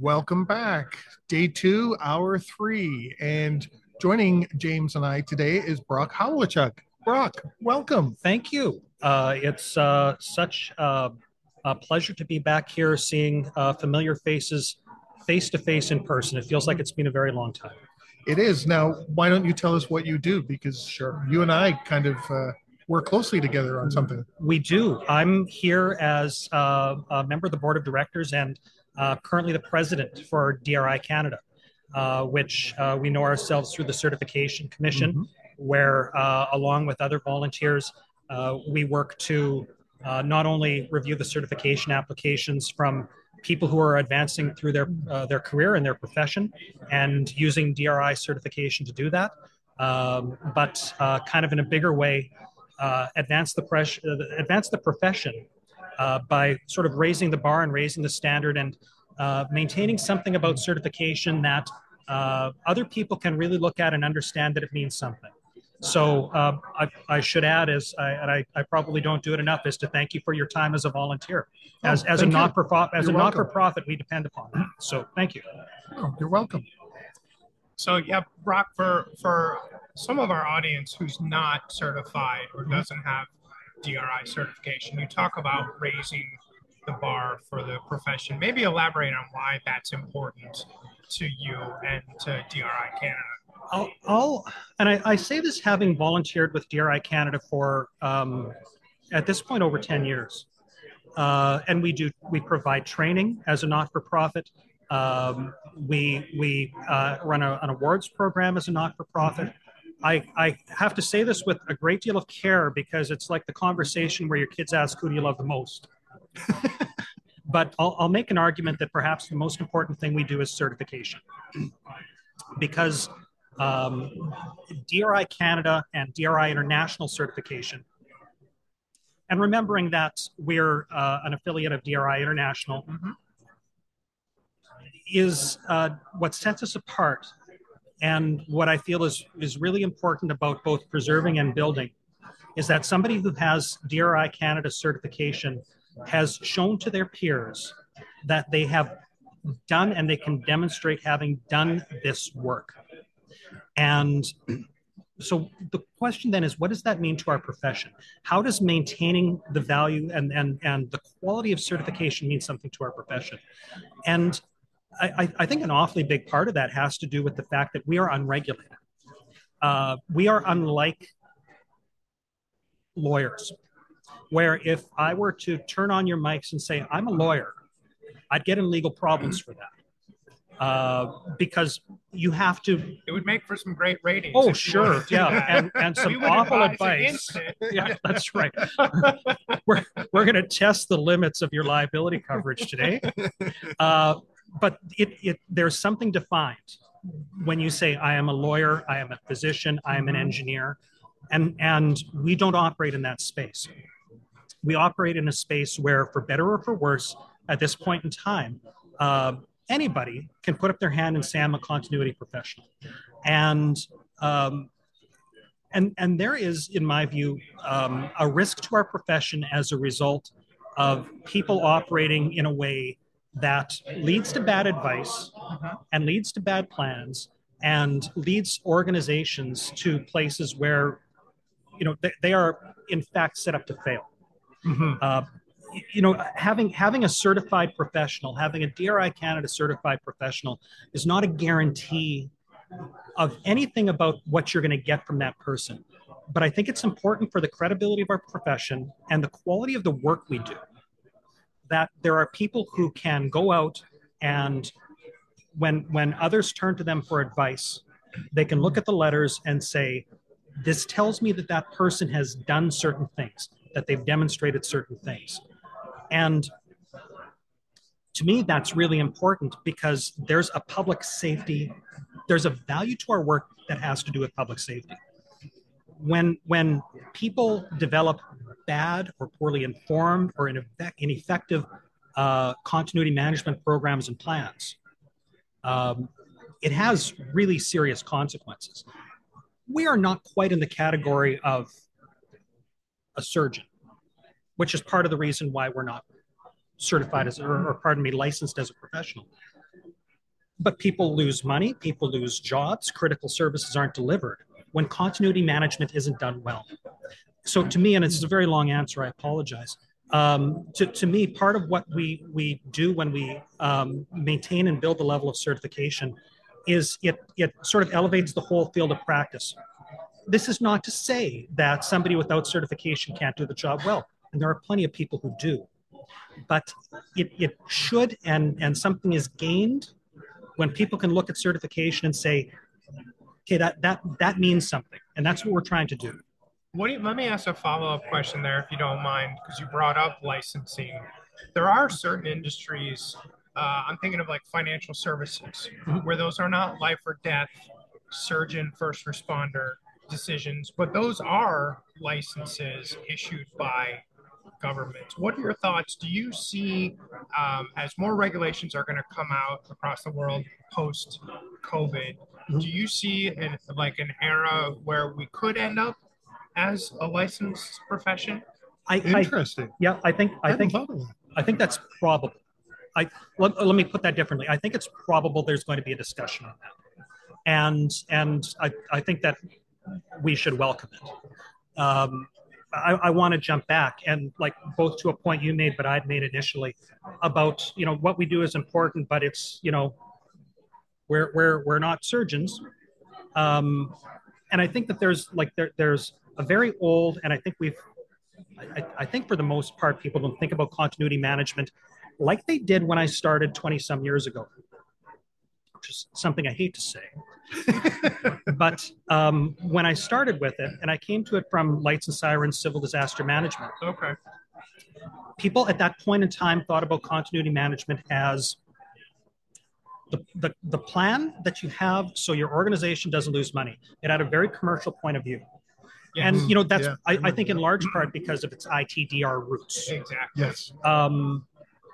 Welcome back. Day two, hour three. And joining James and I today is Brock Howlichuk. Brock, welcome. Thank you. Uh, it's uh, such uh, a pleasure to be back here seeing uh, familiar faces face to face in person. It feels like it's been a very long time. It is. Now, why don't you tell us what you do? Because sure, you and I kind of uh, work closely together on something. We do. I'm here as uh, a member of the board of directors and uh, currently the president for DRI Canada, uh, which uh, we know ourselves through the Certification Commission, mm-hmm. where, uh, along with other volunteers, uh, we work to not only review the certification applications from people who are advancing through their their career and their profession, and using DRI certification to do that, um, but kind of in a bigger way, advance the pres- advance the profession uh, by sort of raising the bar and raising the standard and uh, maintaining something about certification that uh, other people can really look at and understand that it means something. So uh, I, I, should add, as I, and I, I, probably don't do it enough, is to thank you for your time as a volunteer. As, oh, as a not for as you're a not for profit, we depend upon that. So thank you. Oh, you're welcome. So yeah, Brock, for for some of our audience who's not certified or doesn't have DRI certification. You talk about raising the bar for the profession. Maybe elaborate on why that's important to you and to DRI Canada. I'll, I'll and I, I, say this having volunteered with DRI Canada for um, at this point over 10 years. Uh, and we do we provide training as a not-for-profit. Um, we we uh, run a, an awards program as a not-for-profit. I, I have to say this with a great deal of care because it's like the conversation where your kids ask, Who do you love the most? but I'll, I'll make an argument that perhaps the most important thing we do is certification. because um, DRI Canada and DRI International certification, and remembering that we're uh, an affiliate of DRI International, mm-hmm. is uh, what sets us apart and what I feel is, is really important about both preserving and building is that somebody who has DRI Canada certification has shown to their peers that they have done and they can demonstrate having done this work. And so the question then is what does that mean to our profession? How does maintaining the value and, and, and the quality of certification mean something to our profession? And I, I, think an awfully big part of that has to do with the fact that we are unregulated. Uh, we are unlike lawyers, where if I were to turn on your mics and say, I'm a lawyer, I'd get in legal problems for that. Uh, because you have to. It would make for some great ratings. Oh, sure, yeah, and, and some awful advice. Yeah, that's right. we're we're going to test the limits of your liability coverage today. Uh, but it, it there's something defined when you say I am a lawyer, I am a physician, I am an engineer, and and we don't operate in that space. We operate in a space where, for better or for worse, at this point in time, uh, anybody can put up their hand and say I'm a continuity professional, and um, and and there is, in my view, um, a risk to our profession as a result of people operating in a way that leads to bad advice mm-hmm. and leads to bad plans and leads organizations to places where you know they, they are in fact set up to fail mm-hmm. uh, you know having having a certified professional having a dri canada certified professional is not a guarantee of anything about what you're going to get from that person but i think it's important for the credibility of our profession and the quality of the work we do that there are people who can go out and when when others turn to them for advice they can look at the letters and say this tells me that that person has done certain things that they've demonstrated certain things and to me that's really important because there's a public safety there's a value to our work that has to do with public safety when when people develop bad or poorly informed or ineffective uh, continuity management programs and plans, um, it has really serious consequences. We are not quite in the category of a surgeon, which is part of the reason why we're not certified as, or, or pardon me, licensed as a professional. but people lose money, people lose jobs, critical services aren't delivered when continuity management isn't done well. So to me, and it's a very long answer, I apologize. Um, to, to me, part of what we, we do when we um, maintain and build the level of certification is it, it sort of elevates the whole field of practice. This is not to say that somebody without certification can't do the job well, and there are plenty of people who do. But it, it should, and, and something is gained when people can look at certification and say, okay, that, that, that means something. And that's what we're trying to do. What you, let me ask a follow up question there, if you don't mind, because you brought up licensing. There are certain industries, uh, I'm thinking of like financial services, mm-hmm. where those are not life or death, surgeon, first responder decisions, but those are licenses issued by governments. What are your thoughts? Do you see, um, as more regulations are going to come out across the world post COVID, mm-hmm. do you see an, like an era where we could end up as a licensed profession? I, Interesting. I, yeah, I think I, I think I think that's probable. I let, let me put that differently. I think it's probable there's going to be a discussion on that, and and I, I think that we should welcome it. Um, I, I want to jump back and like both to a point you made, but I'd made initially about you know what we do is important, but it's you know we're we're we're not surgeons, um, and I think that there's like there there's a very old, and I think we've I, I think for the most part people don't think about continuity management like they did when I started 20 some years ago, which is something I hate to say. but um, when I started with it, and I came to it from Lights and Sirens Civil Disaster Management. Okay. People at that point in time thought about continuity management as the, the, the plan that you have so your organization doesn't lose money. It had a very commercial point of view. Yes. And you know that's yeah. I, I, think in large part because of its ITDR roots. Exactly. Yes. Um,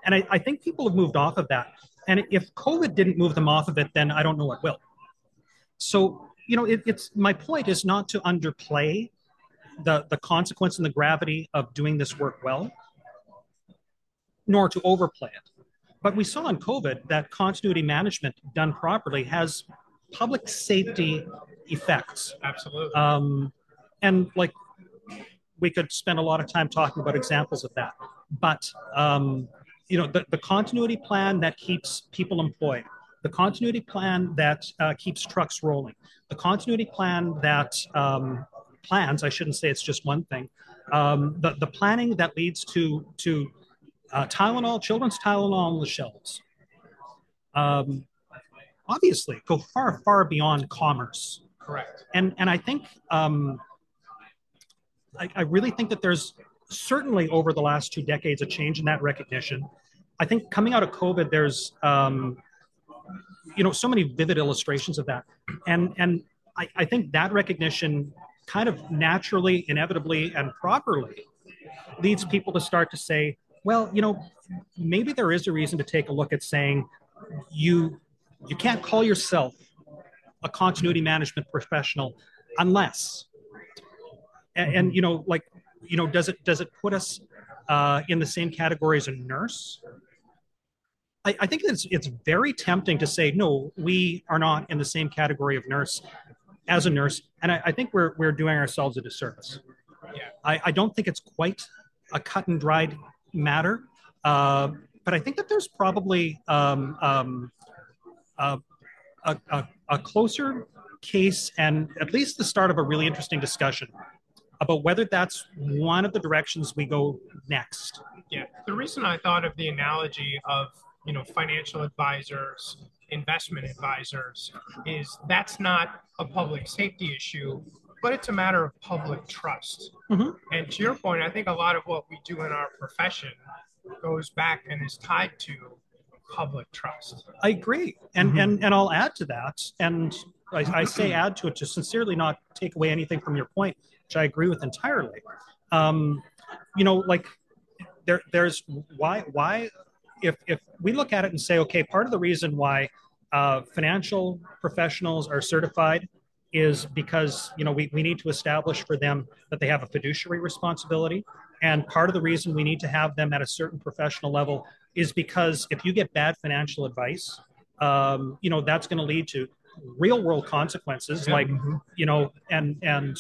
and I, I think people have moved off of that. And if COVID didn't move them off of it, then I don't know what will. So, you know, it, it's my point is not to underplay the, the consequence and the gravity of doing this work well, nor to overplay it. But we saw in COVID that continuity management done properly has public safety effects. Absolutely. Um, and like we could spend a lot of time talking about examples of that. But um, you know, the, the continuity plan that keeps people employed, the continuity plan that uh, keeps trucks rolling, the continuity plan that um, plans, I shouldn't say it's just one thing, um, the, the planning that leads to, to uh, Tylenol, children's Tylenol on the shelves. Um, obviously, go far, far beyond commerce. Correct. And, and I think, um, I, I really think that there's certainly over the last two decades a change in that recognition. I think coming out of COVID, there's um, you know so many vivid illustrations of that, and and I, I think that recognition kind of naturally, inevitably, and properly leads people to start to say, well, you know, maybe there is a reason to take a look at saying you you can't call yourself a continuity management professional unless and, and you know like you know, does it does it put us uh, in the same category as a nurse? I, I, think it's it's very tempting to say no, we are not in the same category of nurse as a nurse, and I, I think we're we're doing ourselves a disservice. Yeah. I, I don't think it's quite a cut and dried matter, uh, but I think that there's probably um, um, a, a, a closer case and at least the start of a really interesting discussion about whether that's one of the directions we go next. Yeah, the reason I thought of the analogy of you know financial advisors, investment advisors, is that's not a public safety issue, but it's a matter of public trust. Mm-hmm. And to your point, I think a lot of what we do in our profession goes back and is tied to public trust. I agree, and mm-hmm. and and I'll add to that, and I, I say add to it to sincerely not take away anything from your point which I agree with entirely. Um, you know, like there, there's why, why, if if we look at it and say, okay, part of the reason why uh, financial professionals are certified is because you know we, we need to establish for them that they have a fiduciary responsibility and part of the reason we need to have them at a certain professional level is because if you get bad financial advice um, you know, that's going to lead to real world consequences, like mm-hmm. you know, and and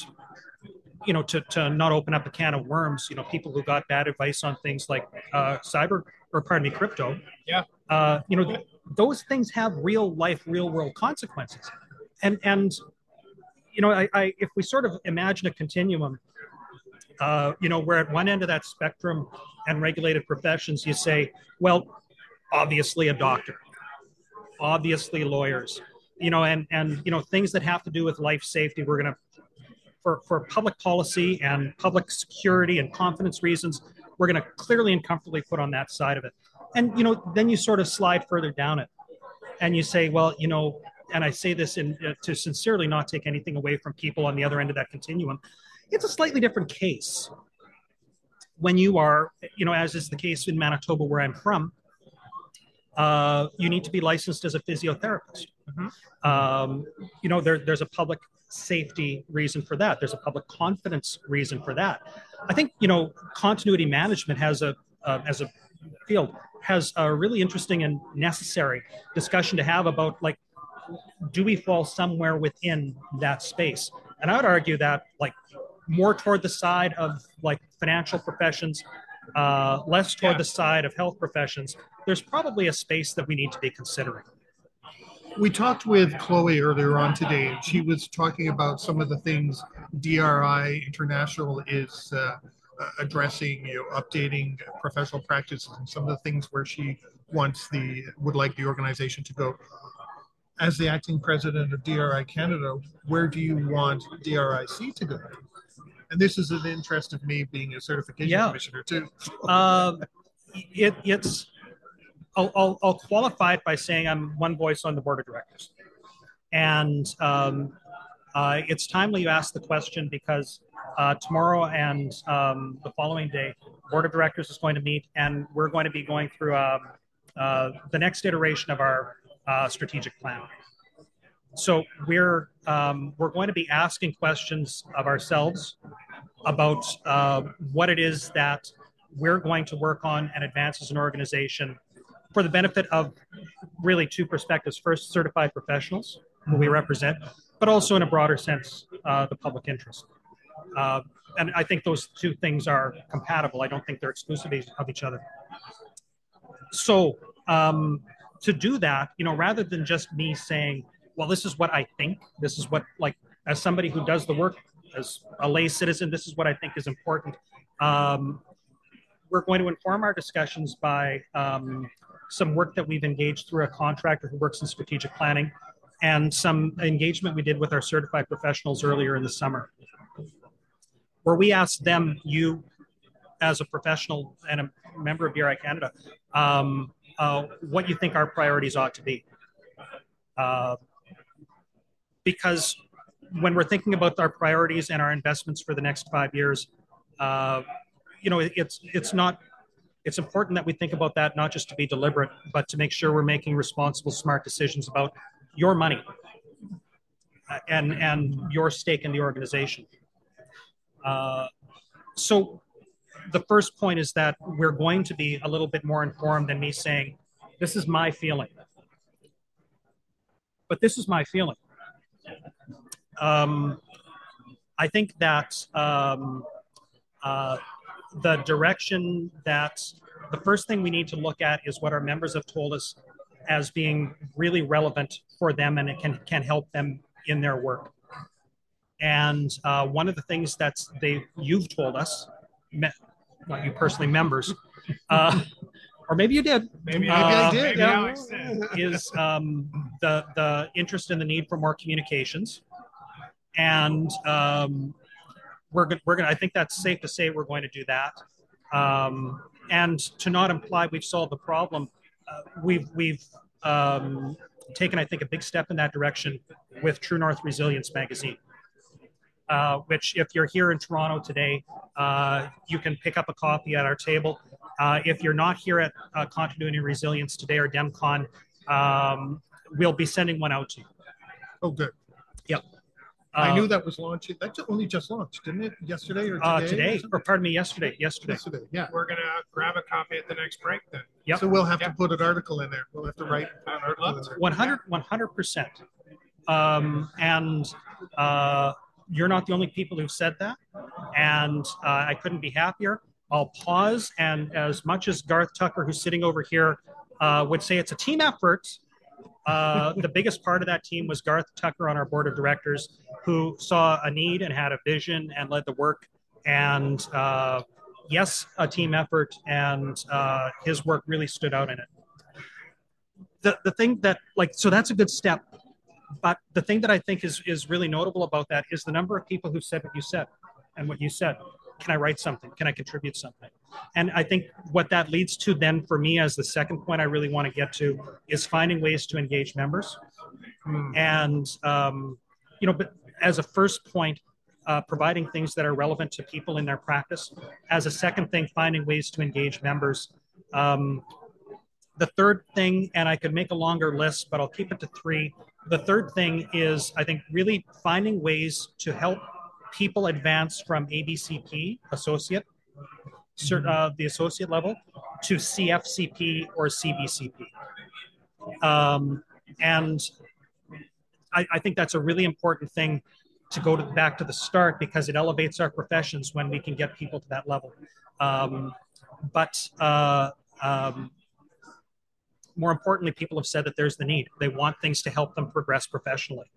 you know, to to not open up a can of worms. You know, people who got bad advice on things like uh, cyber or pardon me, crypto. Yeah. Uh, you know, th- those things have real life, real world consequences, and and you know, I, I if we sort of imagine a continuum uh, you know, where at one end of that spectrum and regulated professions, you say, well, obviously a doctor, obviously lawyers, you know, and and you know things that have to do with life safety. We're to, for for public policy and public security and confidence reasons, we're going to clearly and comfortably put on that side of it. And you know, then you sort of slide further down it, and you say, well, you know, and I say this in uh, to sincerely not take anything away from people on the other end of that continuum it's a slightly different case when you are, you know, as is the case in Manitoba, where I'm from. Uh, you need to be licensed as a physiotherapist. Mm-hmm. Um, you know, there, there's a public safety reason for that. There's a public confidence reason for that. I think you know continuity management has a uh, as a field has a really interesting and necessary discussion to have about like do we fall somewhere within that space? And I would argue that like more toward the side of like financial professions, uh, less toward yeah. the side of health professions, there's probably a space that we need to be considering. We talked with Chloe earlier on today, and she was talking about some of the things DRI International is uh, addressing, you know, updating professional practices, and some of the things where she wants the would like the organization to go as the acting president of DRI Canada, where do you want DRIC to go? and this is an interest of me being a certification yeah. commissioner too. uh, it, it's I'll, I'll, I'll, qualify it by saying I'm one voice on the board of directors, and um, uh, it's timely you ask the question because uh, tomorrow and um, the following day, board of directors is going to meet, and we're going to be going through um, uh, the next iteration of our uh, strategic plan. So we're um, we're going to be asking questions of ourselves about uh, what it is that we're going to work on and advance as an organization for the benefit of really two perspectives. First, certified professionals who we represent, but also in a broader sense, uh, the public interest. Uh, and I think those two things are compatible. I don't think they're exclusive of each other. So um, to do that, you know, rather than just me saying, well, this is what I think, this is what, like, as somebody who does the work as a lay citizen, this is what I think is important. Um, we're going to inform our discussions by um, some work that we've engaged through a contractor who works in strategic planning and some engagement we did with our certified professionals earlier in the summer, where we asked them, you as a professional and a member of DRI Canada, um, uh, what you think our priorities ought to be. Uh, because when we're thinking about our priorities and our investments for the next five years, uh, you know, it's it's not. It's important that we think about that not just to be deliberate, but to make sure we're making responsible, smart decisions about your money and and your stake in the organization. Uh, so, the first point is that we're going to be a little bit more informed than me saying, "This is my feeling," but this is my feeling um, I think that um, uh, the direction that the first thing we need to look at is what our members have told us as being really relevant for them and it can, can help them in their work. And uh, one of the things that's they you've told us, me, not you personally, members, uh, or maybe you did. Maybe, uh, I did. Yeah, is um, the the interest in the need for more communications and um, we're going we're going I think that's safe to say we're going to do that. Um, and to not imply we've solved the problem, uh, we've we've um, taken I think a big step in that direction with True North Resilience magazine. Uh, which, if you're here in Toronto today, uh, you can pick up a copy at our table. Uh, if you're not here at uh, Continuity and Resilience today or DEMCON, um, we'll be sending one out to you. Oh, good. Yep. I knew that was launching. That only just launched, didn't it? Yesterday or today? Uh, today, or, or, pardon me, yesterday. Yesterday. Yesterday. Yeah. We're gonna grab a copy at the next break then. Yeah. So we'll have to put an article in there. We'll have to write an article. 100 percent. Um, and uh, you're not the only people who've said that, and uh, I couldn't be happier. I'll pause, and as much as Garth Tucker, who's sitting over here, uh, would say it's a team effort. Uh, the biggest part of that team was Garth Tucker on our board of directors, who saw a need and had a vision and led the work. And uh, yes, a team effort, and uh, his work really stood out in it. The, the thing that, like, so that's a good step. But the thing that I think is, is really notable about that is the number of people who said what you said and what you said. Can I write something? Can I contribute something? And I think what that leads to then for me as the second point I really want to get to is finding ways to engage members. Mm. And, um, you know, but as a first point, uh, providing things that are relevant to people in their practice. As a second thing, finding ways to engage members. Um, the third thing, and I could make a longer list, but I'll keep it to three. The third thing is, I think, really finding ways to help people advance from ABCP, associate, mm-hmm. uh, the associate level, to CFCP or CBCP. Um, and I, I, think that's a really important thing to go to, back to the start because it elevates our professions when we can get people to that level. Um, but uh, um, more importantly, people have said that there's the need. They want things to help them progress professionally.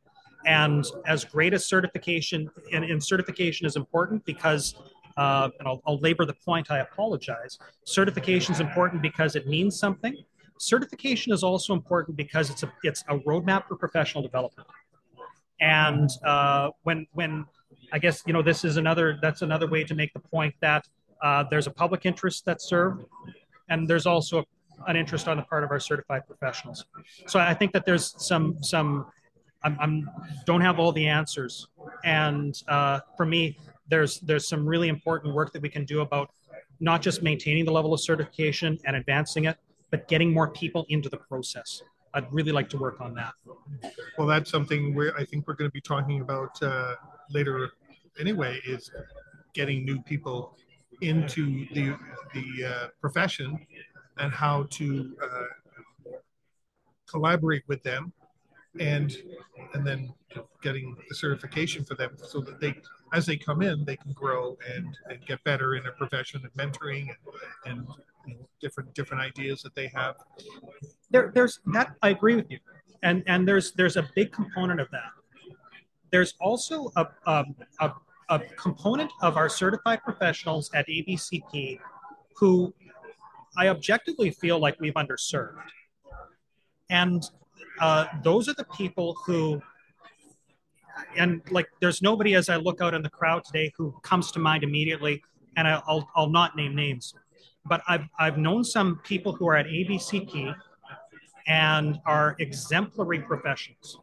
And as great as certification, and, and certification is important because, uh, and I'll, I'll labor the point, I apologize. Certification is important because it means something. Certification is also important because it's a, it's a roadmap for professional development. And uh, when, when I guess, you know, this is another, that's another way to make the point that uh, there's a public interest that's served and there's also a an interest on the part of our certified professionals. So I think that there's some some I'm, I'm don't have all the answers, and uh, for me, there's there's some really important work that we can do about not just maintaining the level of certification and advancing it, but getting more people into the process. I'd really like to work on that. Well, that's something where I think we're going to be talking about uh, later. Anyway, is getting new people into the the uh, profession and how to uh, collaborate with them and and then getting the certification for them so that they as they come in they can grow and, and get better in their profession and mentoring and, and you know, different different ideas that they have. There there's that i agree with you. And and there's there's a big component of that. There's also a, a, a, a component of our certified professionals at abcp who I objectively feel like we've underserved. And uh, those are the people who, and like, there's nobody as I look out in the crowd today who comes to mind immediately, and I'll, I'll not name names, but I've, I've known some people who are at ABCP and are exemplary professionals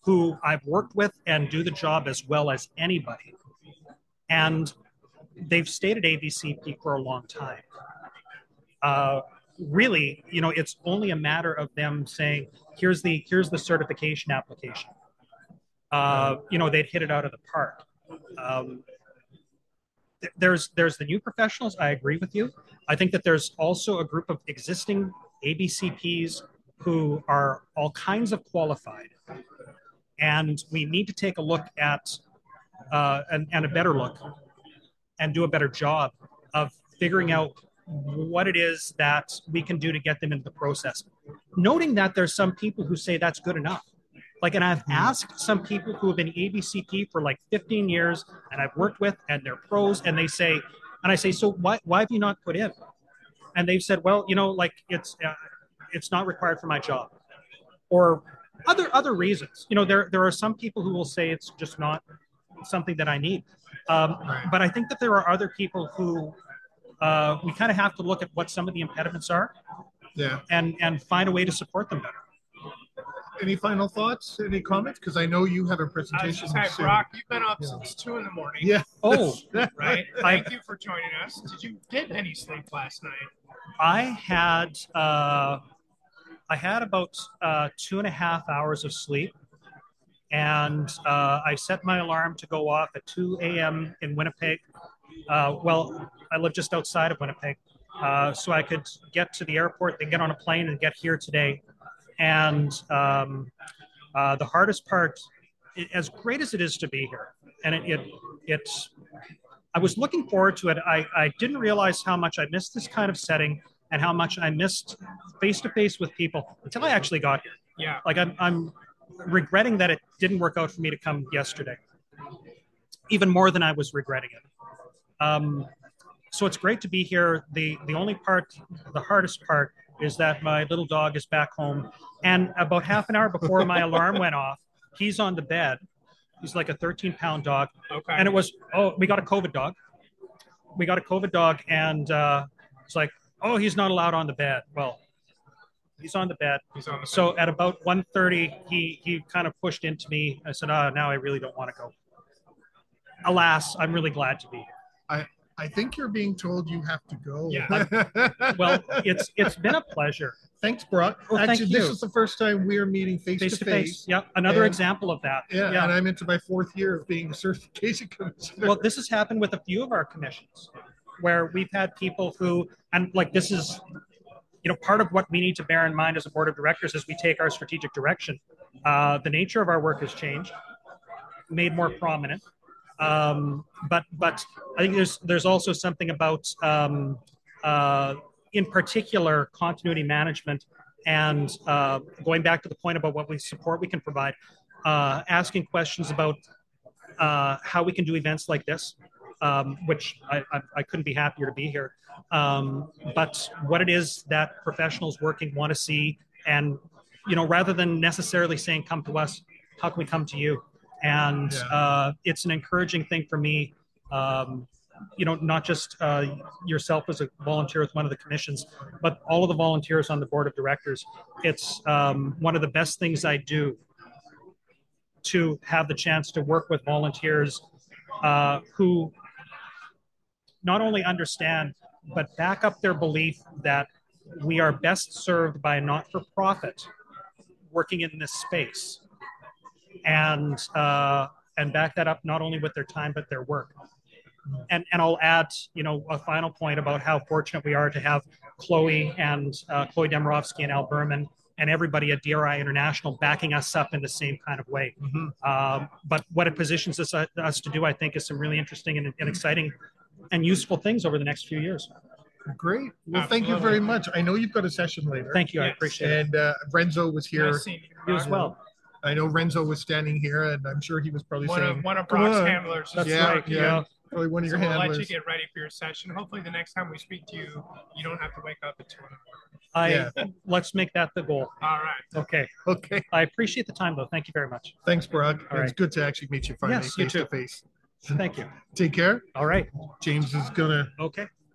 who I've worked with and do the job as well as anybody. And they've stayed at ABCP for a long time uh, really, you know, it's only a matter of them saying, "Here's the here's the certification application." Uh, you know, they'd hit it out of the park. Um, th- there's there's the new professionals. I agree with you. I think that there's also a group of existing ABCPs who are all kinds of qualified, and we need to take a look at uh, and, and a better look and do a better job of figuring out what it is that we can do to get them into the process. Noting that there's some people who say that's good enough. Like, and I've hmm. asked some people who have been ABCP for like 15 years and I've worked with, and they're pros, and they say, and I say, so why, why have you not put in? And they've said, well, you know, like it's, uh, it's not required for my job or other, other reasons. You know, there, there are some people who will say it's just not something that I need. Um, but I think that there are other people who uh, we kind of have to look at what some of the impediments are yeah and and find a way to support them better any final thoughts? Any comments? Because i know you have a presentation Hi, brock you've been up yeah. since two in the morning. Yeah. Oh. Right? Thank you for joining us. Did you get any sleep last night? I had uh i had about uh two and a half hours of sleep. And uh, I set my alarm to go off at 2 a.m. in Winnipeg. Uh, well, I live just outside of Winnipeg, uh, so I could get to the airport, then get on a plane and get here today. And um, uh, the hardest part, as great as it is to be here, and it, it it's, I was looking forward to it. I, I didn't realize how much I missed this kind of setting and how much I missed face to face with people until I actually got here. Yeah. Like I'm, I'm regretting that it didn't work out for me to come yesterday, even more than I was regretting it. Um, so it's great to be here. The the only part, the hardest part, is that my little dog is back home, and about half an hour before my alarm went off, he's on the bed. He's like a 13 pound dog, Okay. and it was oh we got a COVID dog. We got a COVID dog, and uh, it's like oh he's not allowed on the bed. Well, he's on the bed. He's on the So at about 1.30, he he kind of pushed into me. I said, "Ah, now I really don't want to go." Alas, I'm really glad to be here. I think you're being told you have to go. Yeah. Well, it's it's been a pleasure, thanks, Brock. Well, thank Actually, this is the first time we're meeting face, face to to face. face. Yeah, another And- example of that. Yeah, and I'm into my fourth year of being a certification commissioner. Well, this has happened with a few of our commissions, where we've had people who, and like this is, you know, part of what we need to bear in mind as a board of directors as we take our strategic direction. Uh, the nature of our work has changed, made more prominent. Um, but but I think there's there's also something about, um, uh, in particular, continuity management and uh, going back to the point about what we support we can provide, uh, asking questions about uh, how we can do events like this, um, which I, I, I couldn't be happier to be here. Um, but what it is that professionals working want to see, and you know, rather than necessarily saying "come to us," how can we come to you? And Yeah. uh, it's an encouraging thing for me. Um, you know, not just uh, yourself as a volunteer with one of the commissions, but all of the volunteers on the board of directors. It's um, one of the best things I do to have the chance to work with volunteers uh, who not only understand but back up their belief that we are best served by a not-for-profit working in this space and uh, and back that up not only with their time but their work and and I'll add you know a final point about how fortunate we are to have Chloe and uh, Chloe Demrovsky and Al Berman and everybody at DRI International backing us up in the same kind of way. Mhm. Um, but what it positions us, uh, us to do, I think, is some really interesting and, and exciting and useful things over the next few years. Great. Well, thank you very much. I know you've got a session later. Thank you. I appreciate it. And uh, Renzo was here. Nice you, You as Brock. well. I know Renzo was standing here, and I'm sure he was probably One saying, of one of "Come Brock's on." handlers. is That's Yeah, right. yeah. Yeah. probably one of So your we'll let you get ready for your session. Hopefully, the next time we speak to you, you don't have to wake up at two. I Yeah. let's make that the goal. All right. Okay. Okay. I appreciate the time though. Thank you very much. Thanks, Brock. All It's right. good to actually meet you finally Yes, you face to face. Thank you. Take care. All right. James is gonna Okay.